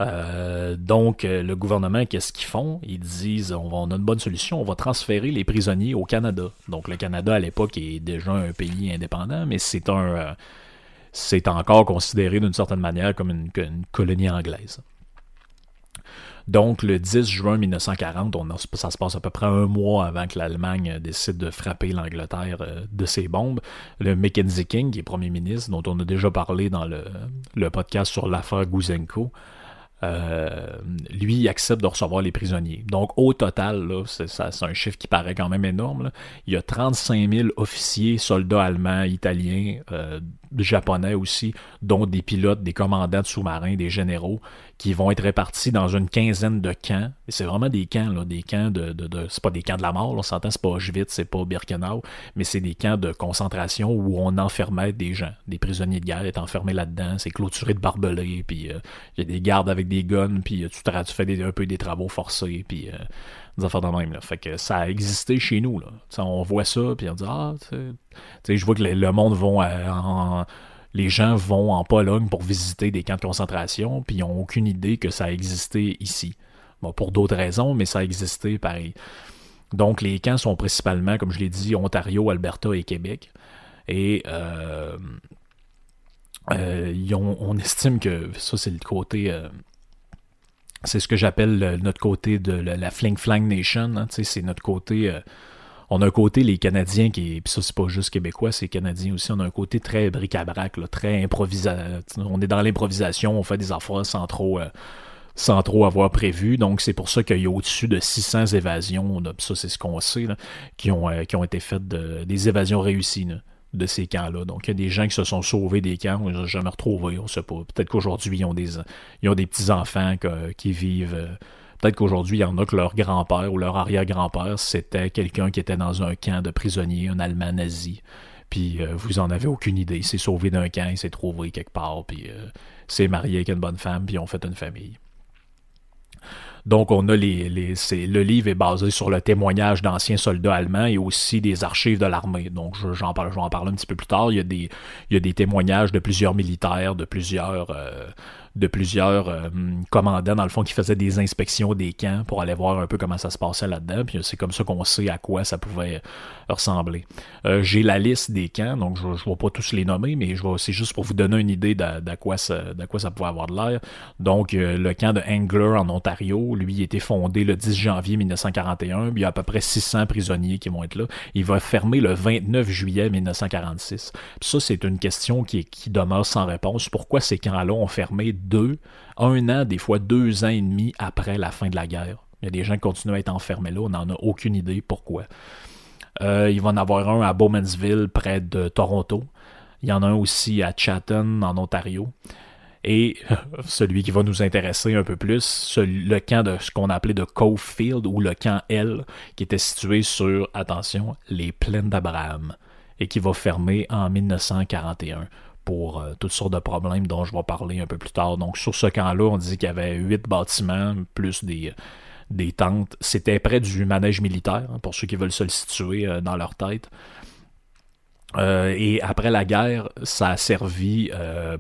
Euh, donc, euh, le gouvernement, qu'est-ce qu'ils font? Ils disent on a une bonne solution, on va transférer les prisonniers au Canada. Donc, le Canada, à l'époque, est déjà un pays indépendant, mais c'est un. Euh, c'est encore considéré d'une certaine manière comme une colonie anglaise. Donc, le 10 juin 1940, on ça se passe à peu près un mois avant que l'Allemagne décide de frapper l'Angleterre euh, de ses bombes. Le Mackenzie King, qui est premier ministre, dont on a déjà parlé dans le, podcast sur l'affaire Guzenko, euh, lui, accepte de recevoir les prisonniers. Donc, au total, c'est, un chiffre qui paraît quand même énorme. Il y a 35 000 officiers, soldats allemands, italiens, euh, japonais aussi, dont des pilotes, des commandants de sous-marins, des généraux, qui vont être répartis dans une quinzaine de camps. C'est vraiment des camps, là, des camps de, de, c'est pas des camps de la mort, on s'entend, c'est pas Auschwitz, c'est pas Birkenau, mais c'est des camps de concentration où on enfermait des gens, des prisonniers de guerre étaient enfermés là-dedans, c'est clôturé de barbelés, puis euh, il y a des gardes avec des guns, puis euh, tu, fais un peu des travaux forcés, puis euh, affaires de même. Là. Fait que ça a existé chez nous. Là. on voit ça, puis on dit Ah, tu je vois que le, monde vont en, les gens vont en Pologne pour visiter des camps de concentration, puis ils n'ont aucune idée que ça a existé ici. Bon, pour d'autres raisons, mais ça a existé pareil. Donc, les camps sont principalement, comme je l'ai dit, Ontario, Alberta et Québec. Et euh, euh, on estime que ça, c'est le côté. Euh, c'est ce que j'appelle notre côté de la, Fling Flang Nation. Hein, c'est notre côté on a un côté, les Canadiens, qui puis ça, c'est pas juste québécois, c'est Canadiens aussi, on a un côté très bric-à-brac, très improvisation. On est dans l'improvisation, on fait des affaires sans trop. Euh, sans trop avoir prévu. Donc, c'est pour ça qu'il y a au-dessus de 600 évasions, ça c'est ce qu'on sait, euh, qui ont été faites, des évasions réussies de ces camps-là. Donc, il y a des gens qui se sont sauvés des camps, on ne jamais retrouvé, on ne sait pas. Peut-être qu'aujourd'hui, ils ont des, des petits-enfants qui vivent euh, Peut-être qu'aujourd'hui, il y en a que leur grand-père ou leur arrière-grand-père, c'était quelqu'un qui était dans un camp de prisonniers, un Allemand nazi. Puis euh, vous en avez aucune idée. Il s'est sauvé d'un camp, il s'est trouvé quelque part, puis euh, s'est marié avec une bonne femme, puis ils ont fait une famille. Donc, on a les, les le livre est basé sur le témoignage d'anciens soldats allemands et aussi des archives de l'armée. Donc, j'en parle, je vais en parler un petit peu plus tard. Il y a des, il y a des témoignages de plusieurs militaires, de plusieurs, euh, de plusieurs euh, commandants, dans le fond, qui faisaient des inspections des camps pour aller voir un peu comment ça se passait là-dedans. Puis c'est comme ça qu'on sait à quoi ça pouvait ressembler. Euh, j'ai la liste des camps, donc je ne vais pas tous les nommer, mais c'est juste pour vous donner une idée de, quoi, ça, quoi ça pouvait avoir de l'air. Donc, euh, le camp de Angler en Ontario, lui, a été fondé le 10 janvier 1941. Il y a à peu près 600 prisonniers qui vont être là. Il va fermer le 29 juillet 1946. Puis ça, c'est une question qui, qui demeure sans réponse. Pourquoi ces camps-là ont fermé deux, un an, des fois deux ans et demi après la fin de la guerre. Il y a des gens qui continuent à être enfermés là, on n'en a aucune idée pourquoi. Euh, il va en avoir un à Bowmansville, près de Toronto. Il y en a un aussi à Chatham, en Ontario. Et celui qui va nous intéresser un peu plus, le camp de ce qu'on appelait de Cove ou le camp L, qui était situé sur, attention, les plaines d'Abraham, et qui va fermer en 1941 pour euh, toutes sortes de problèmes dont je vais parler un peu plus tard. Donc sur ce camp-là, on dit qu'il y avait huit bâtiments plus des, des tentes. C'était près du manège militaire, hein, pour ceux qui veulent se le situer euh, dans leur tête. Euh, et après la guerre, ça a servi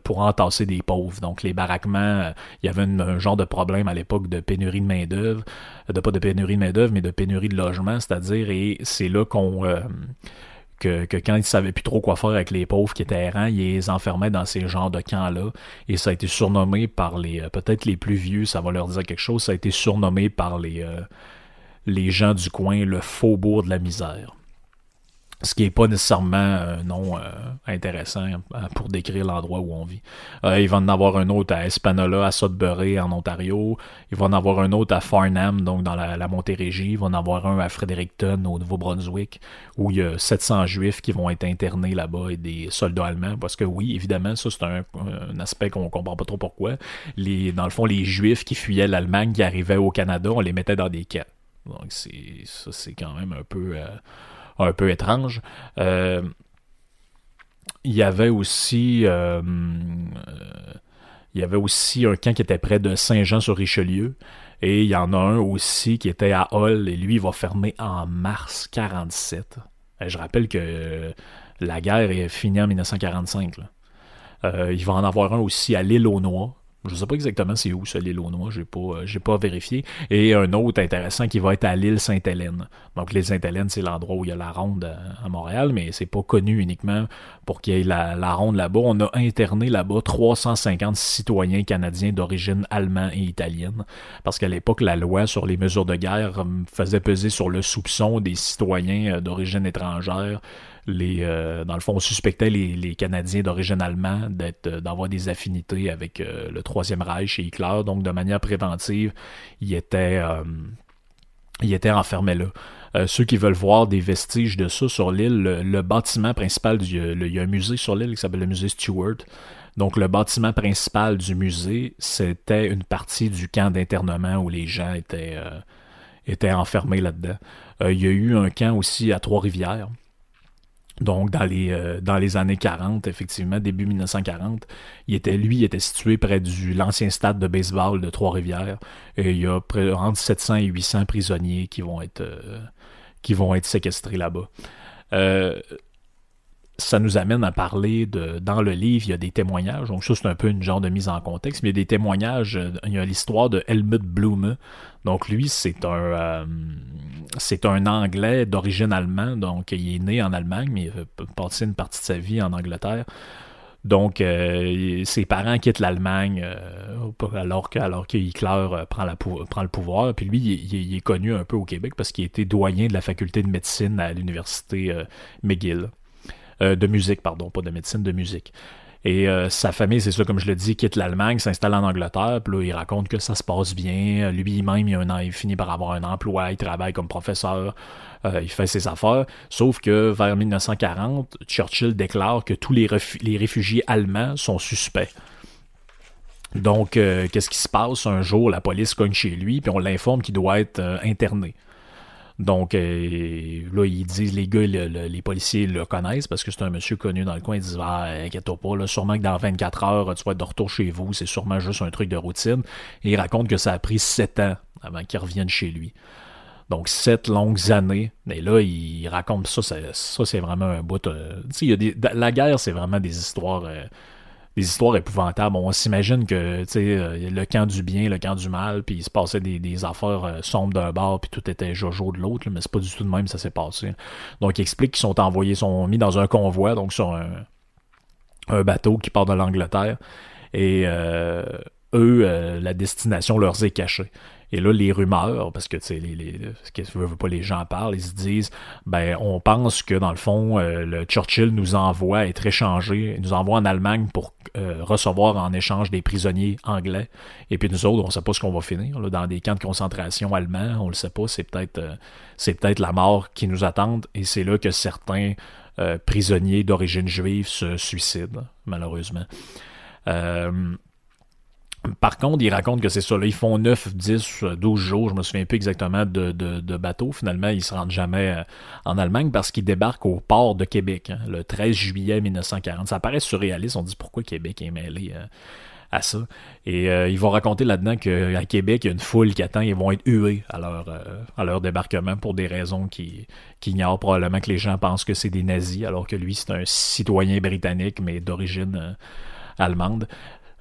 pour entasser des pauvres. Donc les baraquements, il y avait un genre de problème à l'époque de pénurie de main-d'œuvre, de pas de pénurie de main-d'œuvre, mais de pénurie de logement, c'est-à-dire, et c'est là qu'on que, quand ils savaient plus trop quoi faire avec les pauvres qui étaient errants, ils les enfermaient dans ces genres de camps-là. Et ça a été surnommé par les, euh, peut-être les plus vieux, ça va leur dire quelque chose, ça a été surnommé par les, euh, les gens du coin le faubourg de la misère. Ce qui n'est pas nécessairement un nom euh, intéressant euh, pour décrire l'endroit où on vit. Euh, il va en avoir un autre à Espanola, à Sudbury, en Ontario. Il va en avoir un autre à Farnham, donc dans la, Montérégie. Il va en avoir un à Fredericton, au Nouveau-Brunswick, où il y a 700 juifs qui vont être internés là-bas et des soldats allemands. Parce que oui, évidemment, ça c'est un, aspect qu'on comprend pas trop pourquoi. Les, dans le fond, les juifs qui fuyaient l'Allemagne, qui arrivaient au Canada, on les mettait dans des camps. Donc c'est ça c'est quand même un peu un peu étrange. Euh, il y avait aussi euh, euh, il y avait aussi un camp qui était près de Saint-Jean-sur-Richelieu. Et il y en a un aussi qui était à Hull, et lui, il va fermer en mars 47. je rappelle que la guerre est finie en 1945. il va en avoir un aussi à l'île aux Noix, je ne sais pas exactement c'est où ça, l'île aux Noix, euh, j'ai pas vérifié. Et un autre intéressant qui va être à l'île Sainte-Hélène. Donc l'île Sainte-Hélène, c'est l'endroit où il y a la ronde à, Montréal, mais c'est pas connu uniquement pour qu'il y ait la, ronde là-bas. On a interné là-bas 350 citoyens canadiens d'origine allemande et italienne. Parce qu'à l'époque, la loi sur les mesures de guerre hum, faisait peser sur le soupçon des citoyens euh, d'origine étrangère euh, dans le fond, on suspectait les, Canadiens d'origine allemande euh, d'avoir des affinités avec euh, le Troisième Reich et Hitler. Donc, de manière préventive, ils étaient, ils étaient enfermés là. ceux qui veulent voir des vestiges de ça sur l'île, le, bâtiment principal, du, il y a un musée sur l'île qui s'appelle le musée Stewart. Donc, le bâtiment principal du musée, c'était une partie du camp d'internement où les gens étaient, étaient enfermés là-dedans. il y a eu un camp aussi à Trois-Rivières donc, dans les, euh, dans les années 40, effectivement, début 1940, il était, lui, il était situé près de l'ancien stade de baseball de Trois-Rivières. Et il y a près, entre 700 et 800 prisonniers qui vont être, euh, qui vont être séquestrés là-bas. Euh, ça nous amène à parler de. Dans le livre, il y a des témoignages. Donc, ça, c'est un peu une genre de mise en contexte. Mais il y a des témoignages. Il y a l'histoire de Helmut Blume. Donc, lui, c'est un. Euh, c'est un Anglais d'origine allemande. Donc, il est né en Allemagne, mais il a passé une partie de sa vie en Angleterre. Donc, euh, ses parents quittent l'Allemagne euh, alors que, alors prend le pouvoir. Puis lui, il, est connu un peu au Québec parce qu'il était doyen de la faculté de médecine à l'université McGill. Euh, de musique, pardon, pas de médecine, de musique. Et euh, sa famille, c'est ça, comme je le dis, quitte l'Allemagne, s'installe en Angleterre, puis là, il raconte que ça se passe bien. Lui-même, il, a un, il finit par avoir un emploi, il travaille comme professeur, euh, il fait ses affaires. Sauf que vers 1940, Churchill déclare que tous les, les réfugiés allemands sont suspects. Donc, qu'est-ce qui se passe? Un jour, la police cogne chez lui, puis on l'informe qu'il doit être interné. Donc euh, là, ils disent, les gars, les policiers le connaissent parce que c'est un monsieur connu dans le coin. Ils disent, ah, inquiète-toi pas, là, sûrement que dans 24 heures, tu vas être de retour chez vous. C'est sûrement juste un truc de routine. Et il raconte que ça a pris 7 ans avant qu'il revienne chez lui. Donc, sept longues années. Mais là, il raconte ça, ça, c'est vraiment un bout. Euh, la guerre, c'est vraiment des histoires. Euh, des histoires épouvantables. On s'imagine que euh, le camp du bien, le camp du mal, puis il se passait des, affaires euh, sombres d'un bord, puis tout était jojo de l'autre, mais c'est pas du tout de même ça s'est passé. Donc il explique qu'ils sont envoyés, sont mis dans un convoi, donc sur un, bateau qui part de l'Angleterre, et euh, eux, la destination leur est cachée. Et là, les rumeurs, parce que tu sais, les, les, pas les gens parlent, ils se disent, ben, on pense que dans le fond, euh, le Churchill nous envoie être échangé, nous envoie en Allemagne pour euh, recevoir en échange des prisonniers anglais. Et puis nous autres, on sait pas ce qu'on va finir là, dans des camps de concentration allemands. On le sait pas. C'est peut-être, euh, c'est peut-être la mort qui nous attend. Et c'est là que certains prisonniers d'origine juive se suicident, malheureusement. Par contre, ils racontent que c'est ça. Ils font 9, 10, 12 jours, je me souviens plus exactement, de, de, bateaux. Finalement, ils se rendent jamais euh, en Allemagne parce qu'ils débarquent au port de Québec hein, le 13 juillet 1940. Ça paraît surréaliste. On dit pourquoi Québec est mêlé euh, à ça. Et euh, ils vont raconter là-dedans qu'à Québec, il y a une foule qui attend. Ils vont être hués à leur, à leur débarquement pour des raisons qui, qui ignorent probablement que les gens pensent que c'est des nazis, alors que lui, c'est un citoyen britannique, mais d'origine allemande.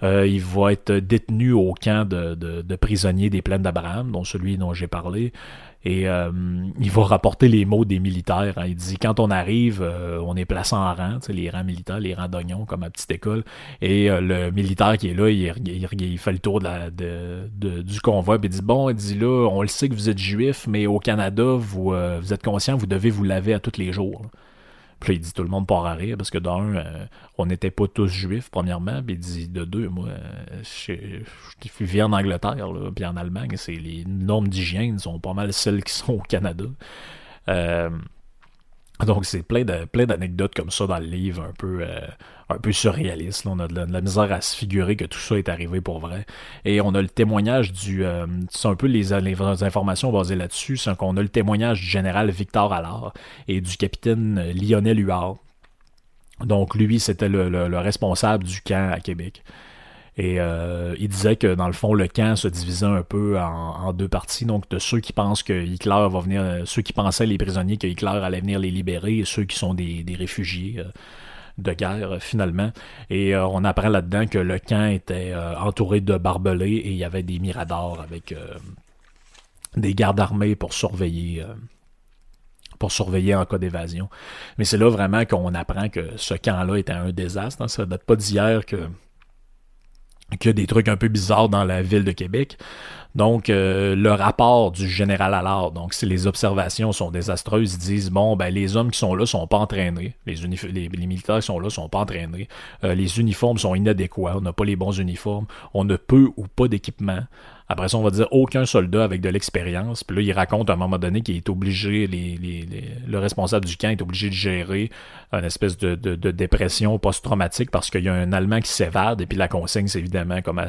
Euh, il va être détenu au camp de, prisonniers des plaines d'Abraham, dont celui dont j'ai parlé. Et euh, il va rapporter les mots des militaires. Hein. Il dit quand on arrive, euh, on est placé en rang, les rangs militaires, les rangs d'oignons comme à petite école. Et le militaire qui est là, il, fait le tour du convoi et il dit bon, il dit là, on le sait que vous êtes juif, mais au Canada, vous, vous êtes conscient, vous devez vous laver à tous les jours. Puis il dit tout le monde part à rire parce que d'un, euh, on n'était pas tous juifs, premièrement. Puis il dit de deux, moi, euh, je, je, vis en Angleterre, là, puis en Allemagne, c'est les normes d'hygiène sont pas mal celles qui sont au Canada. Euh, donc c'est plein de plein d'anecdotes comme ça dans le livre, un peu euh, un peu surréaliste. On a de la, misère à se figurer que tout ça est arrivé pour vrai. Et on a le témoignage du, euh, c'est un peu les, informations basées là-dessus, c'est qu'on a le témoignage du général Victor Allard et du capitaine Lionel Huard. Donc lui, c'était le responsable du camp à Québec. Et euh, il disait que dans le fond, le camp se divisait un peu en, deux parties. Donc, de ceux qui pensent que Hitler va venir, euh, ceux qui pensaient les prisonniers que Hitler allait venir les libérer, et ceux qui sont des, réfugiés euh, de guerre finalement. Et on apprend là-dedans que le camp était entouré de barbelés et il y avait des miradors avec des gardes armés pour surveiller pour surveiller en cas d'évasion. Mais c'est là vraiment qu'on apprend que ce camp-là était un désastre. Hein. Ça date pas d'hier que qu'il a des trucs un peu bizarres dans la ville de Québec. Donc, euh, le rapport du général Allard, donc si les observations sont désastreuses, ils disent, bon, ben les hommes qui sont là sont pas entraînés, les, les, militaires qui sont là sont pas entraînés, euh, les uniformes sont inadéquats, on n'a pas les bons uniformes, on ne peut ou pas d'équipement, après ça, on va dire aucun soldat avec de l'expérience. Puis là, il raconte à un moment donné qu'il est obligé, les, le responsable du camp est obligé de gérer une espèce de, dépression post-traumatique parce qu'il y a un Allemand qui s'évade. Et puis la consigne, c'est évidemment, comme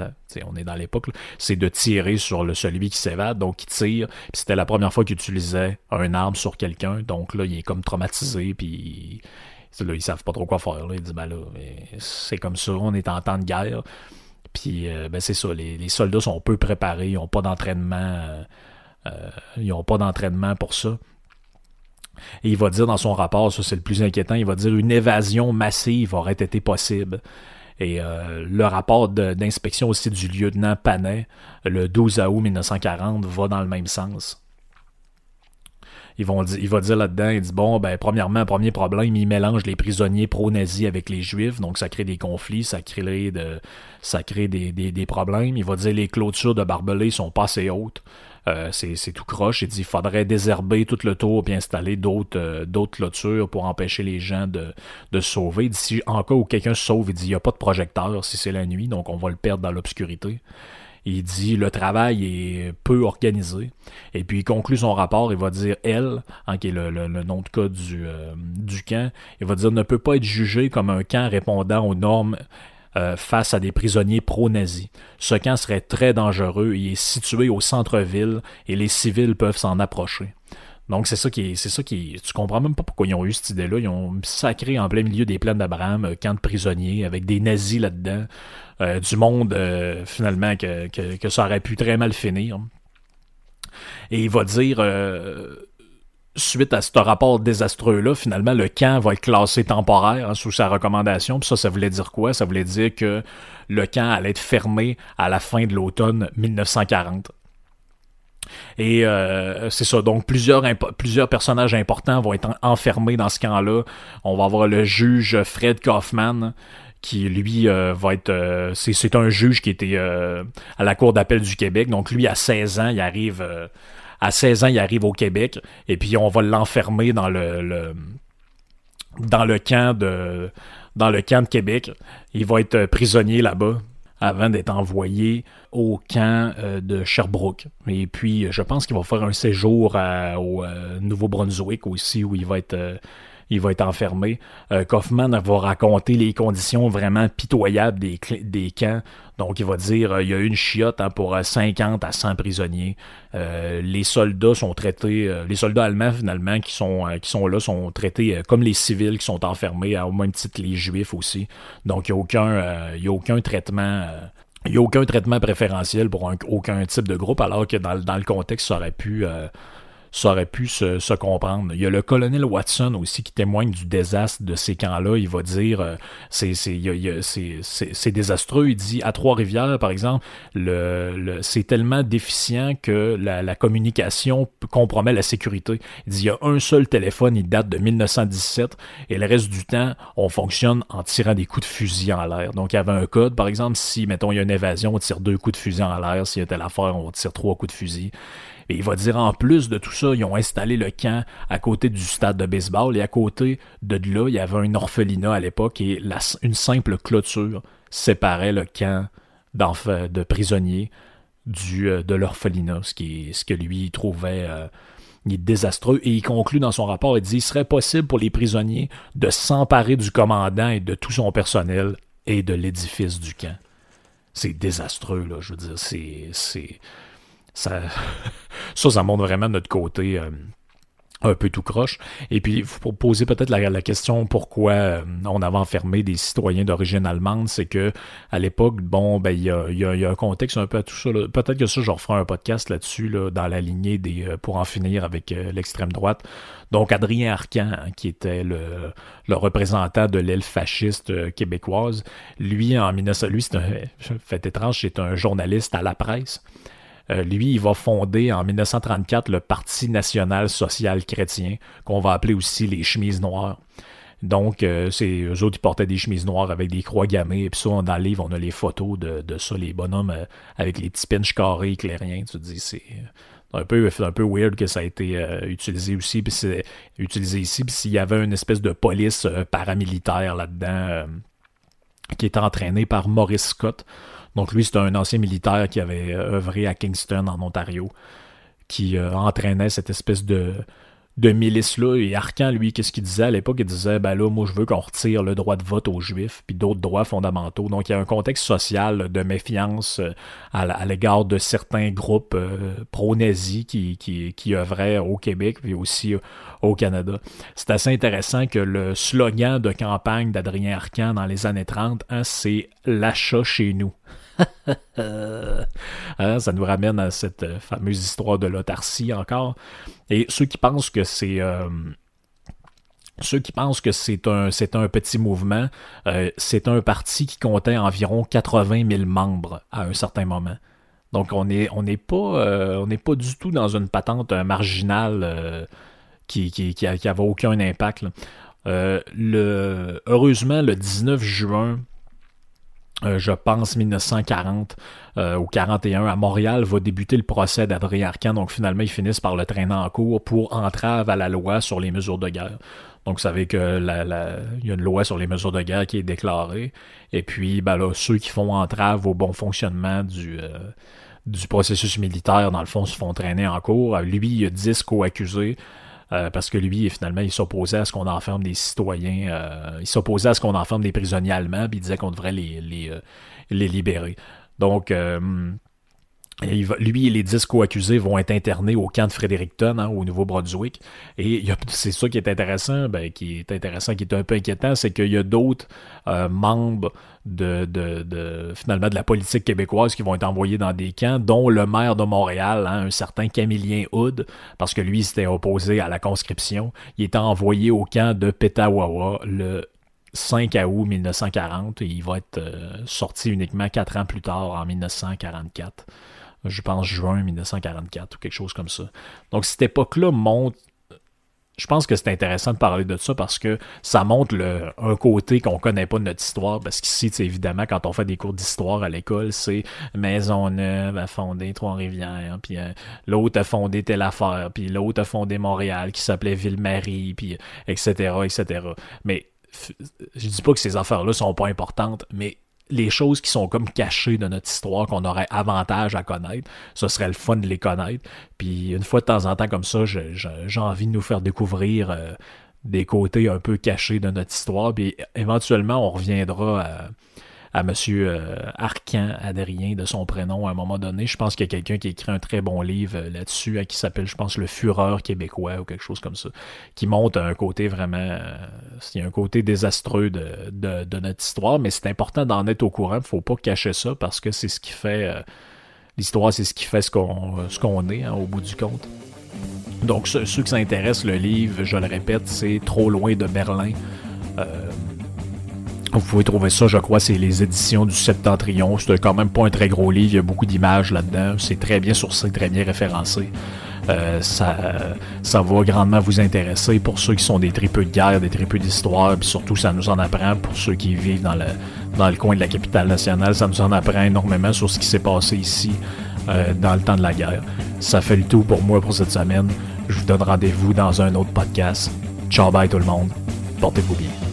on est dans l'époque, c'est de tirer sur le celui qui s'évade. Donc, il tire. Puis c'était la première fois qu'il utilisait un arme sur quelqu'un. Donc là, il est comme traumatisé. Puis là, ils savent pas trop quoi faire. Là. Il dit, ben là, c'est comme ça, on est en temps de guerre. Puis euh, ben c'est ça, les, soldats sont peu préparés, ils n'ont pas d'entraînement. Euh, euh, ils n'ont pas d'entraînement pour ça. Et il va dire dans son rapport, ça c'est le plus inquiétant, il va dire une évasion massive aurait été possible. Et le rapport d'inspection aussi du lieutenant Panet, le 12 août 1940, va dans le même sens il va dire là-dedans, il dit bon, ben premièrement, premier problème, il mélange les prisonniers pro-nazis avec les juifs, donc ça crée des conflits, ça crée, de, ça crée des, des, problèmes. Il va dire les clôtures de barbelés sont pas assez hautes. Euh, c'est tout croche. Il dit il faudrait désherber tout le tour et installer d'autres euh, d'autres clôtures pour empêcher les gens de, se sauver. Il en cas où quelqu'un se sauve, il dit il n'y a pas de projecteur si c'est la nuit, donc on va le perdre dans l'obscurité. Il dit le travail est peu organisé. Et puis il conclut son rapport, il va dire elle, hein, qui est le, nom de code du, euh, du camp, il va dire ne peut pas être jugé comme un camp répondant aux normes euh, face à des prisonniers pro-nazis. Ce camp serait très dangereux, il est situé au centre-ville et les civils peuvent s'en approcher. Donc c'est ça qui est, c'est ça qui tu comprends même pas pourquoi ils ont eu cette idée-là. Ils ont sacré en plein milieu des plaines d'Abraham, un camp de prisonniers avec des nazis là-dedans, euh, du monde euh, finalement que, ça aurait pu très mal finir. Et il va dire euh, suite à ce rapport désastreux-là, finalement, le camp va être classé temporaire hein, sous sa recommandation. Puis ça, ça voulait dire quoi? Ça voulait dire que le camp allait être fermé à la fin de l'automne 1940. Et euh, c'est ça. Donc plusieurs personnages importants vont être enfermés dans ce camp-là. On va avoir le juge Fred Kaufman qui lui euh, va être euh, c'est un juge qui était à la cour d'appel du Québec. Donc lui à 16 ans, il arrive à 16 ans, il arrive au Québec et puis on va l'enfermer dans le, dans le camp de dans le camp de Québec. Il va être prisonnier là-bas avant d'être envoyé au camp euh, de Sherbrooke. Et puis, je pense qu'il va faire un séjour au euh, Nouveau-Brunswick aussi, où il va être euh, il va être enfermé. Euh, Kaufman va raconter les conditions vraiment pitoyables des, camps. Donc, il va dire euh, il y a une chiotte hein, pour 50 euh, à 100 prisonniers. les soldats sont traités, les soldats allemands finalement qui sont, qui sont là sont traités comme les civils qui sont enfermés, au même titre les juifs aussi. Donc, il n'y a, aucun, a aucun traitement. il n'y a aucun traitement préférentiel pour aucun type de groupe, alors que dans, dans le contexte, ça aurait pu, ça aurait pu se, comprendre. Il y a le colonel Watson aussi qui témoigne du désastre de ces camps-là. Il va dire euh, c'est c'est désastreux. Il dit à Trois-Rivières, par exemple, le, c'est tellement déficient que la, la, communication compromet la sécurité. Il dit il y a un seul téléphone, il date de 1917 et le reste du temps, on fonctionne en tirant des coups de fusil en l'air. Donc il y avait un code, par exemple, si mettons il y a une évasion, on tire deux coups de fusil en l'air. S'il y a telle affaire, on tire trois coups de fusil. Et il va dire en plus de tout ça, ils ont installé le camp à côté du stade de baseball et à côté de là, il y avait un orphelinat à l'époque et une simple clôture séparait le camp de prisonniers du, euh, de l'orphelinat, ce, que lui trouvait euh, désastreux. Et il conclut dans son rapport, il dit il serait possible pour les prisonniers de s'emparer du commandant et de tout son personnel et de l'édifice du camp. C'est désastreux, là, je veux dire, c'est... Ça, ça, montre vraiment notre côté euh, un peu tout croche. Et puis, pour poser peut-être la, question pourquoi euh, on avait enfermé des citoyens d'origine allemande, c'est que à l'époque, bon, ben il y a, un contexte un peu à tout ça. Peut-être que ça, je referai un podcast là-dessus, là, dans la lignée des euh, pour en finir avec l'extrême droite. Donc, Adrien Arcan, qui était le, représentant de l'aile fasciste québécoise, lui, en 1900, lui, c'est un fait étrange, c'est un journaliste à la presse. Euh, lui, il va fonder en 1934 le Parti national social chrétien, qu'on va appeler aussi les chemises noires. Donc, euh, c'est eux autres qui portaient des chemises noires avec des croix gammées. Et puis ça, dans le livre, on a les photos de, ça, les bonhommes euh, avec les petits pinches carrés éclairiens. Tu te dis, c'est un peu, weird que ça a été utilisé aussi. Utilisé ici. Puis s'il y avait une espèce de police paramilitaire là-dedans qui était entraînée par Maurice Scott. Donc lui, c'est un ancien militaire qui avait euh, œuvré à Kingston, en Ontario, qui euh, entraînait cette espèce de, de milice-là. Et Arcan, lui, qu'est-ce qu'il disait à l'époque? Il disait, ben là, moi, je veux qu'on retire le droit de vote aux Juifs, puis d'autres droits fondamentaux. Donc, il y a un contexte social de méfiance euh, à l'égard de certains groupes euh, pro-nazis qui, qui, qui œuvraient au Québec, puis aussi euh, au Canada. C'est assez intéressant que le slogan de campagne d'Adrien Arcan dans les années 30, hein, c'est « l'achat chez nous ». Hein, ça nous ramène à cette euh, fameuse histoire de l'autarcie encore. Et ceux qui pensent que c'est euh, ceux qui pensent que c'est un, un petit mouvement, euh, c'est un parti qui comptait environ 80 000 membres à un certain moment. Donc on n'est on pas, on pas du tout dans une patente marginale qui, qui, qui, aucun impact. heureusement, le 19 juin euh, je pense 1940 euh, ou 41 à Montréal va débuter le procès d'Adrien Arcan. Donc finalement, ils finissent par le traîner en cours pour entrave à la loi sur les mesures de guerre. Donc vous savez que la, il y a une loi sur les mesures de guerre qui est déclarée. Et puis ben ceux qui font entrave au bon fonctionnement du, euh, du processus militaire, dans le fond, se font traîner en cours. Lui, il y a 10 co-accusés. Euh, parce que lui, finalement, il s'opposait à ce qu'on enferme des citoyens, euh, il s'opposait à ce qu'on enferme des prisonniers allemands, puis il disait qu'on devrait les, euh, libérer. Donc, lui et les dix co-accusés vont être internés au camp de Fredericton, hein, au Nouveau-Brunswick. Et c'est ça qui est intéressant, ben, qui est intéressant, qui est un peu inquiétant, c'est qu'il y a d'autres membres de, de, de, finalement de la politique québécoise qui vont être envoyés dans des camps, dont le maire de Montréal, hein, un certain Camillien Hood, parce que lui s'était opposé à la conscription. Il était envoyé au camp de Petawawa le 5 août 1940 et il va être euh, sorti uniquement quatre ans plus tard, en 1944 je pense juin 1944 ou quelque chose comme ça. Donc cette époque-là montre je pense que c'est intéressant de parler de ça parce que ça montre le, un côté qu'on connaît pas de notre histoire. Parce qu'ici, évidemment, quand on fait des cours d'histoire à l'école, c'est Maisonneuve a fondé Trois-Rivières, puis euh, l'autre a fondé telle affaire, puis l'autre a fondé Montréal qui s'appelait Ville-Marie, puis etc., etc. Mais je dis pas que ces affaires-là sont pas importantes, mais les choses qui sont comme cachées de notre histoire qu'on aurait avantage à connaître, ce serait le fun de les connaître. Puis une fois de temps en temps comme ça, j'ai envie de nous faire découvrir euh, des côtés un peu cachés de notre histoire. Puis éventuellement, on reviendra à à Monsieur euh, Arcan Adrien de son prénom à un moment donné. Je pense qu'il y a quelqu'un qui écrit un très bon livre euh, là-dessus, qui s'appelle, je pense, Le Fureur québécois ou quelque chose comme ça, qui montre un côté vraiment, euh, a un côté désastreux de, notre histoire, mais c'est important d'en être au courant. Il faut pas cacher ça parce que c'est ce qui fait l'histoire, c'est ce qui fait ce qu'on ce qu'on est hein, au bout du compte. Donc ceux, ceux qui s'intéressent, le livre, je le répète, c'est Trop loin de Berlin. Vous pouvez trouver ça, je crois, c'est les éditions du Septentrion. C'est quand même pas un très gros livre, il y a beaucoup d'images là-dedans. C'est très bien sourcé, très bien référencé. Euh, ça, ça va grandement vous intéresser pour ceux qui sont des tripeux de guerre, des tripeux d'histoire, puis surtout ça nous en apprend pour ceux qui vivent dans le, dans le coin de la capitale nationale, ça nous en apprend énormément sur ce qui s'est passé ici euh, dans le temps de la guerre. Ça fait le tout pour moi pour cette semaine. Je vous donne rendez-vous dans un autre podcast. Ciao bye tout le monde. Portez-vous bien.